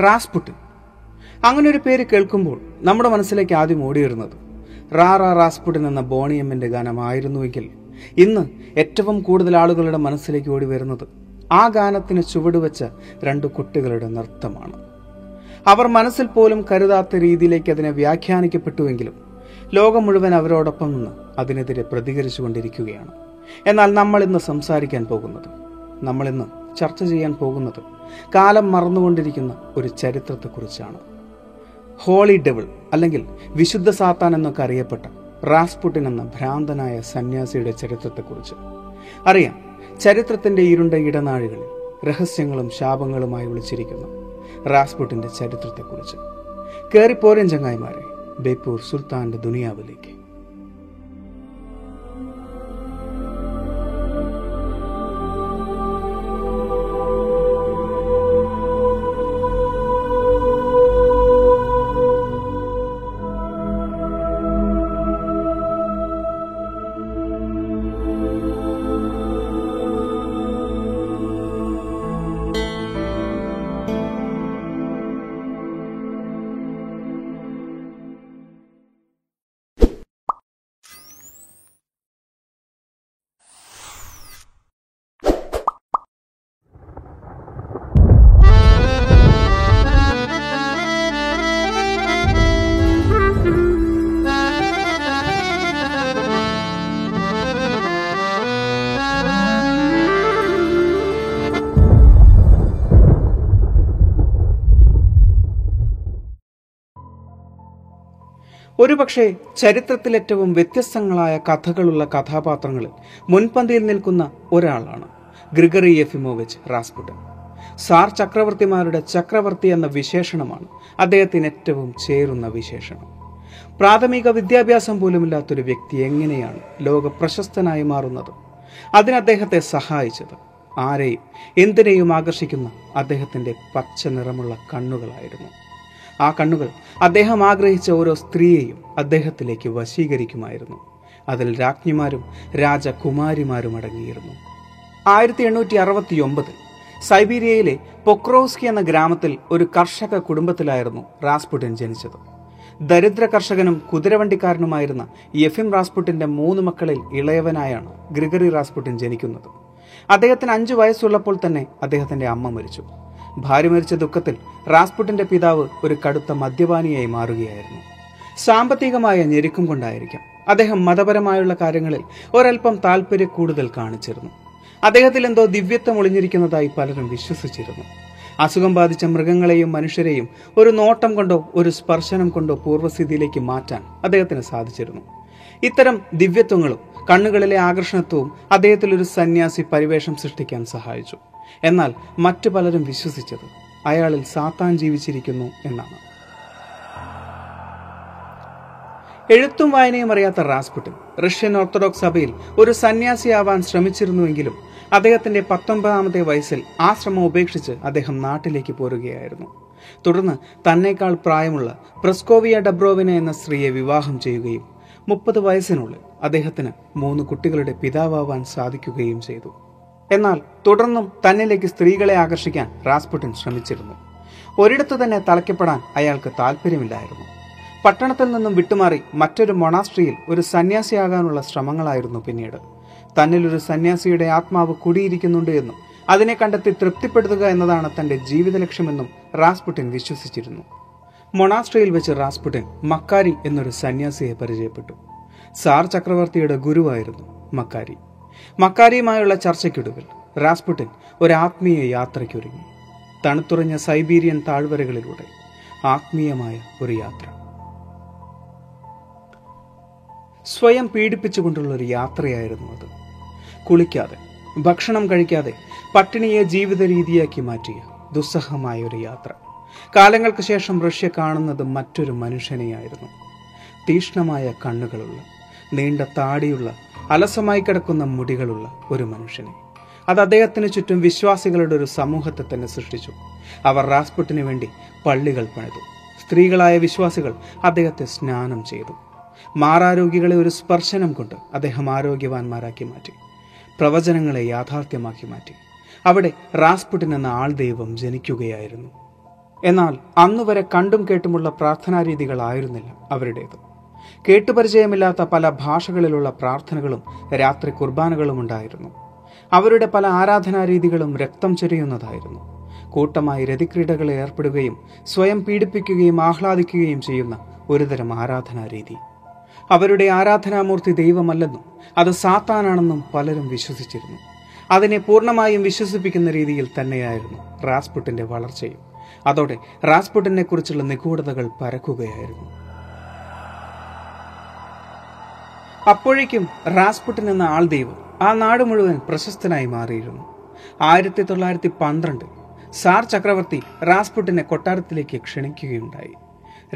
Rasputin. അങ്ങനെ ഒരു പേര് കേൾക്കുമ്പോൾ നമ്മുടെ മനസ്സിലേക്ക് ആദ്യം ഓടിയിരുന്നത് റാ റാ റാസ്പുട്ടിൻ എന്ന ബോണിയമ്മിന്റെ ഗാനമായിരുന്നുവെങ്കിൽ ഇന്ന് ഏറ്റവും കൂടുതൽ ആളുകളുടെ മനസ്സിലേക്ക് ഓടി വരുന്നത് ആ ഗാനത്തിന് ചുവടുവെച്ച രണ്ട് കുട്ടികളുടെ നൃത്തമാണ്. അവർ മനസ്സിൽ പോലും കരുതാത്ത രീതിയിലേക്ക് അതിനെ വ്യാഖ്യാനിക്കപ്പെട്ടുവെങ്കിലും ലോകം മുഴുവൻ അവരോടൊപ്പം നിന്ന് അതിനെതിരെ പ്രതികരിച്ചുകൊണ്ടിരിക്കുകയാണ് എന്നാൽ നമ്മൾ ഇന്ന് സംസാരിക്കാൻ പോകുന്നത് നമ്മളിന്ന് ചർച്ച ചെയ്യാൻ പോകുന്നത് കാലം മറന്നുകൊണ്ടിരിക്കുന്ന ഒരു ചരിത്രത്തെക്കുറിച്ചാണ്. ഹോളി ഡെവിൾ അല്ലെങ്കിൽ വിശുദ്ധ സാത്താൻ എന്നൊക്കെ അറിയപ്പെട്ട റാസ്പുട്ടിൻ എന്ന ഭ്രാന്തനായ സന്യാസിയുടെ ചരിത്രത്തെക്കുറിച്ച്. അറിയാം ചരിത്രത്തിന്റെ ഇരുണ്ട ഇടനാഴികളിൽ രഹസ്യങ്ങളും ശാപങ്ങളുമായി വിളിച്ചിരിക്കുന്ന റാസ്പുട്ടിന്റെ ചരിത്രത്തെക്കുറിച്ച്. കയറിപ്പോരൻ ചങ്ങായിമാരെ ബേപ്പൂർ സുൽത്താന്റെ ദുനിയാവിലേക്ക്. ഒരുപക്ഷെ ചരിത്രത്തിലേറ്റവും വ്യത്യസ്തങ്ങളായ കഥകളുള്ള കഥാപാത്രങ്ങളിൽ മുൻപന്തിയിൽ നിൽക്കുന്ന ഒരാളാണ് ഗ്രിഗറി എഫിമോവിച്ച് റാസ്പുട്ടൻ. സാർ ചക്രവർത്തിമാരുടെ ചക്രവർത്തി എന്ന വിശേഷണമാണ് അദ്ദേഹത്തിന് ഏറ്റവും ചേരുന്ന വിശേഷണം. പ്രാഥമിക വിദ്യാഭ്യാസം പോലുമില്ലാത്തൊരു വ്യക്തി എങ്ങനെയാണ് ലോക പ്രശസ്തനായി മാറുന്നത്? അതിന് അദ്ദേഹത്തെ സഹായിച്ചത് ആരെയും? എന്തിനേയും ആകർഷിക്കുന്ന അദ്ദേഹത്തിന്റെ പച്ച നിറമുള്ള കണ്ണുകളായിരുന്നു. ആ കണ്ണുകൾ. അദ്ദേഹം ആഗ്രഹിച്ച ഓരോ സ്ത്രീയെയും അദ്ദേഹത്തിലേക്ക് വശീകരിക്കുമായിരുന്നു. അതിൽ രാജ്ഞിമാരും രാജകുമാരിമാരും അടങ്ങിയിരുന്നു. ആയിരത്തി എണ്ണൂറ്റി അറുപത്തി ഒമ്പതിൽ സൈബീരിയയിലെ പൊക്രോസ്കി എന്ന ഗ്രാമത്തിൽ ഒരു കർഷക കുടുംബത്തിലായിരുന്നു റാസ്പുട്ടിൻ ജനിച്ചത്. ദരിദ്ര കർഷകനും കുതിരവണ്ടിക്കാരനുമായിരുന്ന യഫിം റാസ്പുട്ടിന്റെ മൂന്ന് മക്കളിൽ ഇളയവനായാണ് ഗ്രിഗറി റാസ്പുട്ടിൻ ജനിക്കുന്നത്. അദ്ദേഹത്തിന് അഞ്ചു വയസ്സുള്ളപ്പോൾ തന്നെ അദ്ദേഹത്തിന്റെ അമ്മ മരിച്ചു. ഭാര്യ മരിച്ച ദുഃഖത്തിൽ റാസ്പുട്ടിന്റെ പിതാവ് ഒരു കടുത്ത മദ്യപാനിയായി മാറുകയായിരുന്നു. സാമ്പത്തികമായ ഞെരുക്കം കൊണ്ടായിരിക്കാം അദ്ദേഹം മതപരമായുള്ള കാര്യങ്ങളിൽ ഒരൽപ്പം താല്പര്യ കൂടുതൽ കാണിച്ചിരുന്നു. അദ്ദേഹത്തിൽ എന്തോ ദിവ്യത്വം ഒളിഞ്ഞിരിക്കുന്നതായി പലരും വിശ്വസിച്ചിരുന്നു. അസുഖം ബാധിച്ച മൃഗങ്ങളെയും മനുഷ്യരെയും ഒരു നോട്ടം കൊണ്ടോ ഒരു സ്പർശനം കൊണ്ടോ പൂർവസ്ഥിതിയിലേക്ക് മാറ്റാൻ അദ്ദേഹത്തിന് സാധിച്ചിരുന്നു. ഇത്തരം ദിവ്യത്വങ്ങളും കണ്ണുകളിലെ ആകർഷണത്വവും അദ്ദേഹത്തിൽ ഒരു സന്യാസി പരിവേഷം സൃഷ്ടിക്കാൻ സഹായിച്ചു. എന്നാൽ മറ്റു പലരും വിശ്വസിച്ചത് അയാളിൽ സാത്താൻ ജീവിച്ചിരിക്കുന്നു എന്നാണ്. എഴുത്തും വായനയും അറിയാത്ത റാസ്പുട്ടിൻ റഷ്യൻ ഓർത്തഡോക്സ് സഭയിൽ ഒരു സന്യാസിയാവാൻ ശ്രമിച്ചിരുന്നുവെങ്കിലും അദ്ദേഹത്തിന്റെ പത്തൊമ്പതാമത്തെ വയസ്സിൽ ആ ശ്രമം ഉപേക്ഷിച്ച് അദ്ദേഹം നാട്ടിലേക്ക് പോരുകയായിരുന്നു. തുടർന്ന് തന്നേക്കാൾ പ്രായമുള്ള പ്രസ്കോവിയ ഡബ്രോവിന എന്ന സ്ത്രീയെ വിവാഹം ചെയ്യുകയും മുപ്പത് വയസ്സിനുള്ളിൽ അദ്ദേഹത്തിന് മൂന്ന് കുട്ടികളുടെ പിതാവാൻ സാധിക്കുകയും ചെയ്തു. എന്നാൽ തുടർന്നും തന്നിലേക്ക് സ്ത്രീകളെ ആകർഷിക്കാൻ റാസ്പുട്ടിൻ ശ്രമിച്ചിരുന്നു. ഒരിടത്തു തന്നെ തളയ്ക്കപ്പെടാൻ അയാൾക്ക് താല്പര്യമില്ലായിരുന്നു പട്ടണത്തിൽ നിന്നും വിട്ടുമാറി മറ്റൊരു മൊണാസ്ട്രിയിൽ ഒരു സന്യാസിയാകാനുള്ള ശ്രമങ്ങളായിരുന്നു പിന്നീട്. തന്നിലൊരു സന്യാസിയുടെ ആത്മാവ് കുടിയിരിക്കുന്നുണ്ട് എന്നും അതിനെ കണ്ടെത്തി തൃപ്തിപ്പെടുത്തുക എന്നതാണ് തന്റെ ജീവിത ലക്ഷ്യമെന്നും റാസ്പുട്ടിൻ വിശ്വസിച്ചിരുന്നു. മൊണാസ്ട്രിയിൽ വെച്ച് റാസ്പുട്ടിൻ മക്കാരി എന്നൊരു സന്യാസിയെ പരിചയപ്പെട്ടു. സാർ ചക്രവർത്തിയുടെ ഗുരുവായിരുന്നു മക്കാരി. മക്കാരിയുമായുള്ള ചർച്ചയ്ക്കൊടുവിൽ റാസ്പുട്ടിൻ ഒരു ആത്മീയ യാത്രയ്ക്കൊരുങ്ങി. തണുത്തുറഞ്ഞ സൈബീരിയൻ താഴ്വരകളിലൂടെ ആത്മീയമായ ഒരു യാത്ര. സ്വയം പീഡിപ്പിച്ചുകൊണ്ടുള്ള ഒരു യാത്രയായിരുന്നു അത്. കുളിക്കാതെ ഭക്ഷണം കഴിക്കാതെ പട്ടിണിയെ ജീവിത രീതിയാക്കി മാറ്റിയ ദുസ്സഹമായ ഒരു യാത്ര. കാലങ്ങൾക്ക് ശേഷം റഷ്യ കാണുന്നത് മറ്റൊരു മനുഷ്യനെയായിരുന്നു. തീഷ്ണമായ കണ്ണുകളുള്ള നീണ്ട താടിയുള്ള അലസമായി കിടക്കുന്ന മുടികളുള്ള ഒരു മനുഷ്യനെ. അത് അദ്ദേഹത്തിന് ചുറ്റും വിശ്വാസികളുടെ ഒരു സമൂഹത്തെ തന്നെ സൃഷ്ടിച്ചു. അവർ റാസ്പുട്ടിന് വേണ്ടി പള്ളികൾ പണിതു. സ്ത്രീകളായ വിശ്വാസികൾ അദ്ദേഹത്തെ സ്നാനം ചെയ്തു. മാറാരോഗികളെ ഒരു സ്പർശനം കൊണ്ട് അദ്ദേഹം ആരോഗ്യവാന്മാരാക്കി മാറ്റി. പ്രവചനങ്ങളെ യാഥാർത്ഥ്യമാക്കി മാറ്റി. അവിടെ റാസ്പുട്ടിൻ എന്ന ആൾ ദൈവം ജനിക്കുകയായിരുന്നു. എന്നാൽ അന്നുവരെ കണ്ടും കേട്ടുമുള്ള പ്രാർത്ഥനാരീതികളായിരുന്നില്ല അവരുടേത്. കേട്ടുപരിചയമില്ലാത്ത പല ഭാഷകളിലുള്ള പ്രാർത്ഥനകളും രാത്രി കുർബാനകളും ഉണ്ടായിരുന്നു. അവരുടെ പല ആരാധനാരീതികളും രക്തം ചൊരിയുന്നതായിരുന്നു. കൂട്ടമായി രതിക്രീഡകളിൽ ഏർപ്പെടുകയും സ്വയം പീഡിപ്പിക്കുകയും ആഹ്ലാദിക്കുകയും ചെയ്യുന്ന ഒരുതരം ആരാധനാരീതി. അവരുടെ ആരാധനാമൂർത്തി ദൈവമല്ലെന്നും അത് സാത്താനാണെന്നും പലരും വിശ്വസിച്ചിരുന്നു. അതിനെ പൂർണമായും വിശ്വസിപ്പിക്കുന്ന രീതിയിൽ തന്നെയായിരുന്നു റാസ്പുട്ടിന്റെ വളർച്ചയും. അതോടെ റാസ്പുട്ടിനെ കുറിച്ചുള്ള നിഗൂഢതകൾ പരക്കുകയായിരുന്നു. അപ്പോഴേക്കും റാസ്പുട്ടിൻ എന്ന ആൾ ദൈവം ആ നാട് മുഴുവൻ പ്രശസ്തനായി മാറിയിരുന്നു. ആയിരത്തി തൊള്ളായിരത്തി പന്ത്രണ്ട് സാർ ചക്രവർത്തി റാസ്പുട്ടിനെ കൊട്ടാരത്തിലേക്ക് ക്ഷണിക്കുകയുണ്ടായി.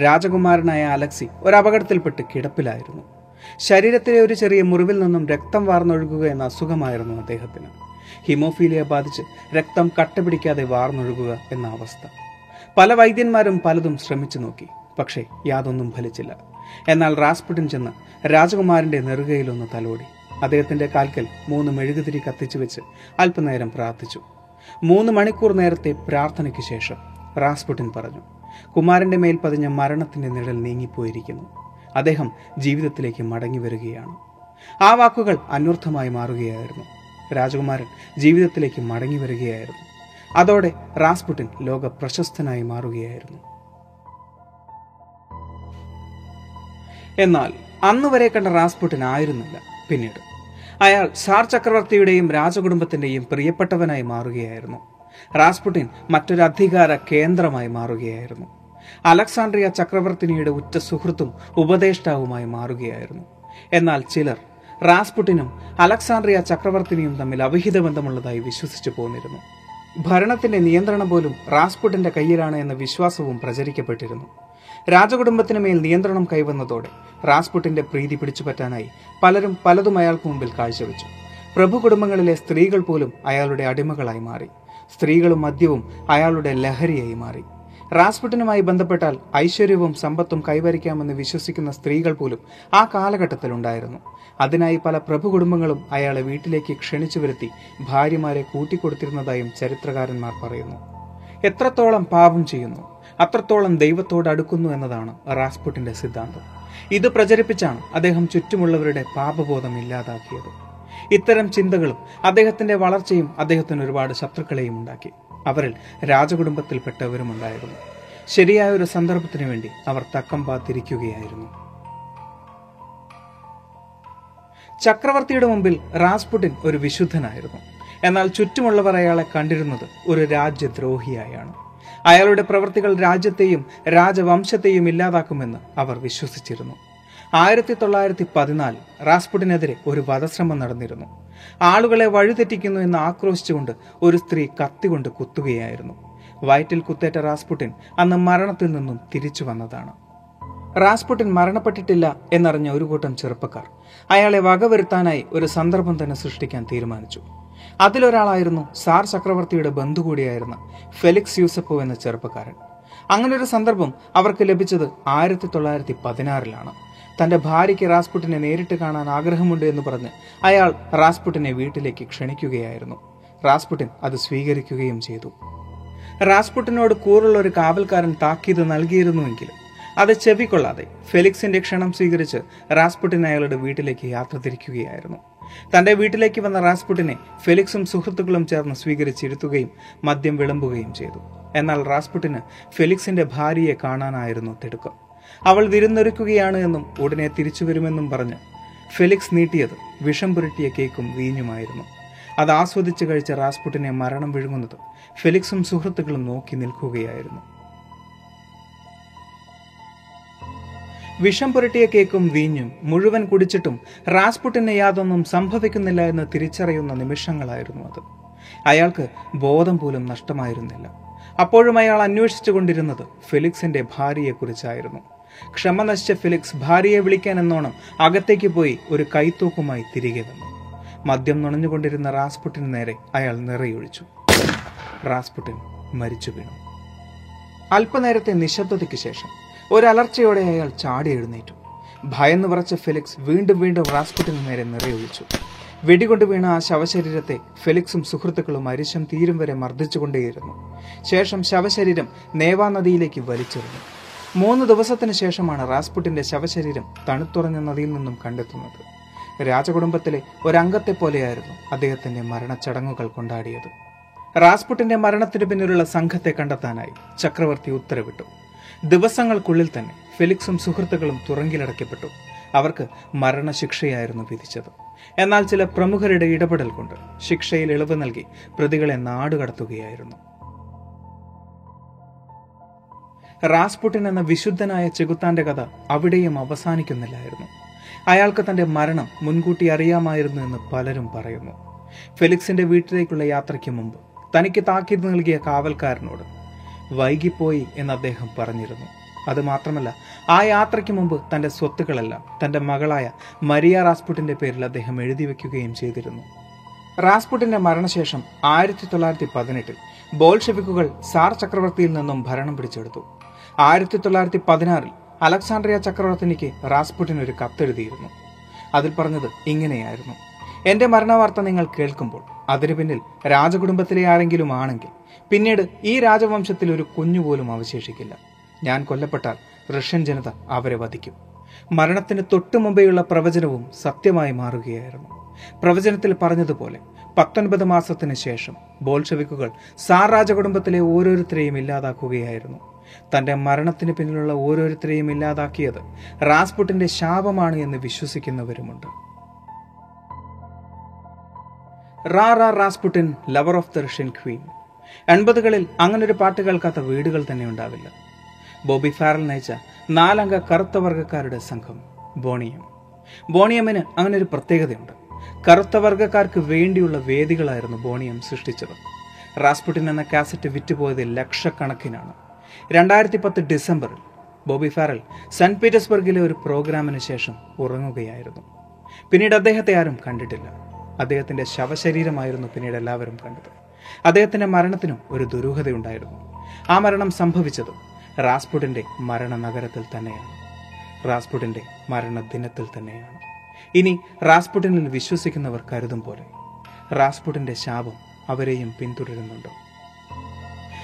രാജകുമാരനായ അലക്സി ഒരു അപകടത്തിൽപ്പെട്ട് കിടപ്പിലായിരുന്നു. ശരീരത്തിലെ ഒരു ചെറിയ മുറിവിൽ നിന്നും രക്തം വാർന്നൊഴുകുക എന്ന അസുഖമായിരുന്നു അദ്ദേഹത്തിന്. ഹിമോഫീലിയ ബാധിച്ച് രക്തം കട്ടപിടിക്കാതെ വാർന്നൊഴുകുക എന്ന അവസ്ഥ. പല വൈദ്യന്മാരും പലതും ശ്രമിച്ചു നോക്കി. പക്ഷേ യാതൊന്നും ഫലിച്ചില്ല. എന്നാൽ റാസ്പുട്ടിൻ ചെന്ന് രാജകുമാരന്റെ നെറുകയിലൊന്ന് തലോടി. അദ്ദേഹത്തിന്റെ കാൽക്കൽ മൂന്ന് മെഴുകുതിരി കത്തിച്ചു വെച്ച് അല്പനേരം പ്രാർത്ഥിച്ചു. മൂന്ന് മണിക്കൂർ നേരത്തെ പ്രാർത്ഥനയ്ക്ക് ശേഷം റാസ്പുട്ടിൻ പറഞ്ഞു കുമാരന്റെ മേൽ പതിഞ്ഞ മരണത്തിന്റെ നിഴൽ നീങ്ങിപ്പോയിരിക്കുന്നു. അദ്ദേഹം ജീവിതത്തിലേക്ക് മടങ്ങി വരികയാണ്. ആ വാക്കുകൾ അന്വർത്ഥമായി മാറുകയായിരുന്നു. രാജകുമാരൻ ജീവിതത്തിലേക്ക് മടങ്ങി വരികയായിരുന്നു. അതോടെ റാസ്പുട്ടിൻ ലോക പ്രശസ്തനായി മാറുകയായിരുന്നു. എന്നാൽ അന്ന് വരെ കണ്ട റാസ്പുട്ടിൻ ആയിരുന്നില്ല. പിന്നീട് അയാൾ സാർ ചക്രവർത്തിയുടെയും രാജകുടുംബത്തിന്റെയും പ്രിയപ്പെട്ടവനായി മാറുകയായിരുന്നു. റാസ്പുട്ടിൻ മറ്റൊരു അധികാര കേന്ദ്രമായി മാറുകയായിരുന്നു. അലക്സാണ്ട്രിയ ചക്രവർത്തിനിയുടെ ഉറ്റ സുഹൃത്തും ഉപദേഷ്ടാവുമായി മാറുകയായിരുന്നു. എന്നാൽ ചിലർ റാസ്പുട്ടിനും അലക്സാണ്ട്രിയ ചക്രവർത്തിനിയും തമ്മിൽ അവിഹിത ബന്ധമുള്ളതായി വിശ്വസിച്ചു പോന്നിരുന്നു. ഭരണത്തിന്റെ നിയന്ത്രണം പോലും റാസ്പുട്ടിന്റെ കയ്യിലാണ് എന്ന വിശ്വാസവും പ്രചരിക്കപ്പെട്ടിരുന്നു. രാജകുടുംബത്തിന് മേൽ നിയന്ത്രണം കൈവന്നതോടെ റാസ്പുട്ടിന്റെ പ്രീതി പിടിച്ചുപറ്റാനായി പലരും പലതും അയാൾക്ക് മുമ്പിൽ കാഴ്ചവെച്ചു. പ്രഭു കുടുംബങ്ങളിലെ സ്ത്രീകൾ പോലും അയാളുടെ അടിമകളായി മാറി. സ്ത്രീകളും മദ്യവും അയാളുടെ ലഹരിയായി മാറി. റാസ്പുട്ടിനുമായി ബന്ധപ്പെട്ടാൽ ഐശ്വര്യവും സമ്പത്തും കൈവരിക്കാമെന്ന് വിശ്വസിക്കുന്ന സ്ത്രീകൾ പോലും ആ കാലഘട്ടത്തിലുണ്ടായിരുന്നു. അതിനായി പല പ്രഭു കുടുംബങ്ങളും അയാളെ വീട്ടിലേക്ക് ക്ഷണിച്ചു വരുത്തി ഭാര്യമാരെ കൂട്ടിക്കൊടുത്തിരുന്നതായും ചരിത്രകാരന്മാർ പറയുന്നു. എത്രത്തോളം പാപം ചെയ്യുന്നു അത്രത്തോളം ദൈവത്തോട് അടുക്കുന്നു എന്നതാണ് റാസ്പുട്ടിന്റെ സിദ്ധാന്തം. ഇത് പ്രചരിപ്പിച്ചാണ് അദ്ദേഹം ചുറ്റുമുള്ളവരുടെ പാപബോധം ഇല്ലാതാക്കിയത്. ഇത്തരം ചിന്തകളും അദ്ദേഹത്തിന്റെ വളർച്ചയും അദ്ദേഹത്തിന് ഒരുപാട് ശത്രുക്കളെയും ഉണ്ടാക്കി. അവരിൽ രാജകുടുംബത്തിൽപ്പെട്ടവരും ഉണ്ടായിരുന്നു ശരിയായ ഒരു സന്ദർഭത്തിനു വേണ്ടി അവർ തക്കം പാത്തിരിക്കുകയായിരുന്നു. ചക്രവർത്തിയുടെ മുമ്പിൽ റാസ്പുട്ടിൻ ഒരു വിശുദ്ധനായിരുന്നു. എന്നാൽ ചുറ്റുമുള്ളവർ അയാളെ കണ്ടിരുന്നത് ഒരു രാജ്യദ്രോഹിയായാണ്. അയാളുടെ പ്രവൃത്തികൾ രാജ്യത്തെയും രാജവംശത്തെയും ഇല്ലാതാക്കുമെന്ന് അവർ വിശ്വസിച്ചിരുന്നു. ആയിരത്തി തൊള്ളായിരത്തി പതിനാലിൽ റാസ്പുട്ടിനെതിരെ ഒരു വധശ്രമം നടന്നിരുന്നു. ആളുകളെ വഴിതെറ്റിക്കുന്നു എന്ന് ആക്രോശിച്ചുകൊണ്ട് ഒരു സ്ത്രീ കത്തികൊണ്ട് കുത്തുകയായിരുന്നു. വയറ്റിൽ കുത്തേറ്റ റാസ്പുട്ടിൻ അന്ന് മരണത്തിൽ നിന്നും തിരിച്ചു വന്നതാണ്. റാസ്പുട്ടിൻ മരണപ്പെട്ടിട്ടില്ല എന്നറിഞ്ഞ ഒരു കൂട്ടം ചെറുപ്പക്കാർ അയാളെ വകവരുത്താനായി ഒരു സന്ദർഭം തന്നെ സൃഷ്ടിക്കാൻ തീരുമാനിച്ചു. അതിലൊരാളായിരുന്നു സാർ ചക്രവർത്തിയുടെ ബന്ധു കൂടിയായിരുന്ന ഫെലിക്സ് യൂസപ്പോ എന്ന ചെറുപ്പക്കാരൻ. അങ്ങനെ ഒരു സന്ദർഭം അവർക്ക് ലഭിച്ചത് ആയിരത്തി തൊള്ളായിരത്തി പതിനാറിലാണ്. തന്റെ ഭാര്യയ്ക്ക് റാസ്പുട്ടിനെ നേരിട്ട് കാണാൻ ആഗ്രഹമുണ്ട് എന്ന് പറഞ്ഞ് അയാൾ റാസ്പുട്ടിനെ വീട്ടിലേക്ക് ക്ഷണിക്കുകയായിരുന്നു. റാസ്പുട്ടിൻ അത് സ്വീകരിക്കുകയും ചെയ്തു. റാസ്പുട്ടിനോട് കൂറുള്ള ഒരു കാവൽക്കാരൻ താക്കീത് നൽകിയിരുന്നുവെങ്കിലും അത് ചെവിക്കൊള്ളാതെ ഫെലിക്സിന്റെ ക്ഷണം സ്വീകരിച്ച് റാസ്പുട്ടിൻ അയാളുടെ വീട്ടിലേക്ക് യാത്ര തിരിക്കുകയായിരുന്നു. തന്റെ വീട്ടിലേക്ക് വന്ന റാസ്പുട്ടിനെ ഫെലിക്സും സുഹൃത്തുക്കളും ചേർന്ന് സ്വീകരിച്ചിരുത്തുകയും മദ്യം വിളമ്പുകയും ചെയ്തു. എന്നാൽ റാസ്പുട്ടിന് ഫെലിക്സിന്റെ ഭാര്യയെ കാണാനായിരുന്നു തിടുക്കം. അവൾ വിരുന്നൊരുക്കുകയാണ് എന്നും ഉടനെ തിരിച്ചു വരുമെന്നും പറഞ്ഞ് ഫെലിക്സ് നീട്ടിയത് വിഷം പുരട്ടിയ കേക്കും വീഞ്ഞുമായിരുന്നു. അത് ആസ്വദിച്ച് കഴിച്ച റാസ്പുട്ടിനെ മരണം വിഴുങ്ങുന്നത് ഫെലിക്സും സുഹൃത്തുക്കളും നോക്കി നിൽക്കുകയായിരുന്നു. വിഷം പുരട്ടിയ കേക്കും വീഞ്ഞും മുഴുവൻ കുടിച്ചിട്ടും റാസ്പുട്ടിന് യാതൊന്നും സംഭവിക്കുന്നില്ല എന്ന് തിരിച്ചറിയുന്ന നിമിഷങ്ങളായിരുന്നു അത്. അയാൾക്ക് ബോധം പോലും നഷ്ടമായിരുന്നില്ല. അപ്പോഴും അയാൾ അന്വേഷിച്ചു കൊണ്ടിരുന്നത് ഫെലിക്സിന്റെ ഭാര്യയെക്കുറിച്ചായിരുന്നു. ക്ഷമ നശിച്ച ഫിലിക്സ് ഭാര്യയെ വിളിക്കാൻ എന്നോണം അകത്തേക്ക് പോയി ഒരു കൈത്തോക്കുമായി തിരികെ വന്നു. മദ്യം നുണഞ്ഞുകൊണ്ടിരുന്ന റാസ്പുട്ടിന് നേരെ അയാൾ നിറയൊഴിച്ചു. റാസ്പുട്ടിൻ മരിച്ചു വീണു. അല്പനേരത്തെ നിശബ്ദതയ്ക്ക് ശേഷം ഒരലർച്ചയോടെ അയാൾ ചാടി എഴുന്നേറ്റു. ഭയന്ന് വിറച്ച ഫെലിക്സ് വീണ്ടും വീണ്ടും റാസ്പുട്ടിന് നേരെ നിറയൊഴിച്ചു. വെടികൊണ്ട് വീണ ആ ശവശരീരത്തെ ഫെലിക്സും സുഹൃത്തുക്കളും അരിശം തീരും വരെ മർദ്ദിച്ചുകൊണ്ടേയിരുന്നു. ശേഷം ശവശരീരം നേവാനദിയിലേക്ക് വലിച്ചെറിഞ്ഞു. മൂന്ന് ദിവസത്തിന് ശേഷമാണ് റാസ്പുട്ടിന്റെ ശവശരീരം തണുത്തുറഞ്ഞ നദിയിൽ നിന്നും കണ്ടെത്തുന്നത്. രാജകുടുംബത്തിലെ ഒരംഗത്തെ പോലെയായിരുന്നു അദ്ദേഹത്തിന്റെ മരണച്ചടങ്ങുകൾ കൊണ്ടാടിയത്. റാസ്പുട്ടിന്റെ മരണത്തിനു പിന്നിലുള്ള സംഘത്തെ കണ്ടെത്താനായി ചക്രവർത്തി ഉത്തരവിട്ടു. ദിവസങ്ങൾക്കുള്ളിൽ തന്നെ ഫെലിക്സും സുഹൃത്തുക്കളും തുറങ്കിലടയ്ക്കപ്പെട്ടു. അവർക്ക് മരണശിക്ഷയായിരുന്നു വിധിച്ചത്. എന്നാൽ ചില പ്രമുഖരുടെ ഇടപെടൽ കൊണ്ട് ശിക്ഷയിൽ ഇളവ് നൽകി പ്രതികളെ നാടുകടത്തുകയായിരുന്നു. റാസ്പുട്ടിൻ എന്ന വിശുദ്ധനായ ചെകുത്താന്റെ കഥ അവിടെയും അവസാനിക്കുന്നില്ലായിരുന്നു. അയാൾക്ക് തന്റെ മരണം മുൻകൂട്ടി അറിയാമായിരുന്നു എന്ന് പലരും പറയുന്നു. ഫെലിക്സിന്റെ വീട്ടിലേക്കുള്ള യാത്രയ്ക്ക് മുമ്പ് തനിക്ക് താക്കീത് നൽകിയ കാവൽക്കാരനോട് വൈകിപ്പോയി എന്ന് അദ്ദേഹം പറഞ്ഞിരുന്നു. അത് മാത്രമല്ല ആ യാത്രയ്ക്ക് മുമ്പ് തന്റെ സ്വത്തുക്കളെല്ലാം തന്റെ മകളായ മരിയ റാസ്പുട്ടിന്റെ പേരിൽ അദ്ദേഹം എഴുതി വെക്കുകയും ചെയ്തിരുന്നു. റാസ്പുട്ടിന്റെ മരണശേഷം ആയിരത്തി തൊള്ളായിരത്തി പതിനെട്ടിൽ ബോൾഷെവിക്കുകൾ സാർ ചക്രവർത്തിയിൽ നിന്നും ഭരണം പിടിച്ചെടുത്തു. ആയിരത്തി തൊള്ളായിരത്തി പതിനാറിൽ അലക്സാണ്ട്രിയ ചക്രവർത്തിനിക്ക് റാസ്പുട്ടിൻ ഒരു കത്തെഴുതിയിരുന്നു. അതിൽ പറഞ്ഞത് ഇങ്ങനെയായിരുന്നു. എന്റെ മരണവാർത്ത നിങ്ങൾ കേൾക്കുമ്പോൾ അതിനു പിന്നിൽ രാജകുടുംബത്തിലെ ആരെങ്കിലും ആണെങ്കിൽ പിന്നീട് ഈ രാജവംശത്തിൽ ഒരു കുഞ്ഞുപോലും അവശേഷിക്കില്ല. ഞാൻ കൊല്ലപ്പെട്ടാൽ റഷ്യൻ ജനത അവരെ വധിക്കും. മരണത്തിന് തൊട്ടു മുമ്പെയുള്ള പ്രവചനവും സത്യമായി മാറുകയായിരുന്നു. പ്രവചനത്തിൽ പറഞ്ഞതുപോലെ പത്തൊൻപത് മാസത്തിന് ശേഷം ബോൾഷവിക്കുകൾ സാർ രാജകുടുംബത്തിലെ ഓരോരുത്തരെയും ഇല്ലാതാക്കുകയായിരുന്നു. തന്റെ മരണത്തിന് പിന്നിലുള്ള ഓരോരുത്തരെയും ഇല്ലാതാക്കിയത് റാസ്പുട്ടിന്റെ ശാപമാണ് എന്ന് വിശ്വസിക്കുന്നവരുമുണ്ട്. Ra ra Rasputin lover of the Russian queen എൺപതുകളിൽ അങ്ങനൊരു പാട്ട് കേൾക്കാത്ത വീടുകൾ തന്നെ ഉണ്ടാവില്ല. ബോബി ഫാറൽ നയിച്ച നാലംഗ കറുത്ത വർഗക്കാരുടെ സംഘം ബോണിയം. ബോണിയമ്മിന് അങ്ങനെ ഒരു പ്രത്യേകതയുണ്ട്. കറുത്ത വർഗക്കാർക്ക് വേണ്ടിയുള്ള വേദികളായിരുന്നു ബോണിയം സൃഷ്ടിച്ചത്. റാസ്പുട്ടിൻ എന്ന കാസറ്റ് വിറ്റുപോയത് ലക്ഷക്കണക്കിനാണ്. രണ്ടായിരത്തി പത്ത് ഡിസംബറിൽ ബോബി ഫാറൽ സെന്റ് പീറ്റേഴ്സ്ബർഗിലെ ഒരു പ്രോഗ്രാമിന് ശേഷം ഉറങ്ങുകയായിരുന്നു. പിന്നീട് അദ്ദേഹത്തെ ആരും കണ്ടിട്ടില്ല. അദ്ദേഹത്തിന്റെ ശവശരീരമായിരുന്നു പിന്നീട് എല്ലാവരും കണ്ടത്. അദ്ദേഹത്തിന്റെ മരണത്തിനും ഒരു ദുരൂഹതയുണ്ടായിരുന്നു. ആ മരണം സംഭവിച്ചത് റാസ്പുട്ടിന്റെ മരണ നഗരത്തിൽ തന്നെയാണ്. റാസ്പുട്ടിന്റെ മരണ ദിനത്തിൽ തന്നെയാണ്. ഇനി റാസ്പുട്ടിനിൽ വിശ്വസിക്കുന്നവർ കരുതും പോലെ റാസ്പുട്ടിന്റെ ശാപം അവരെയും പിന്തുടരുന്നുണ്ടോ.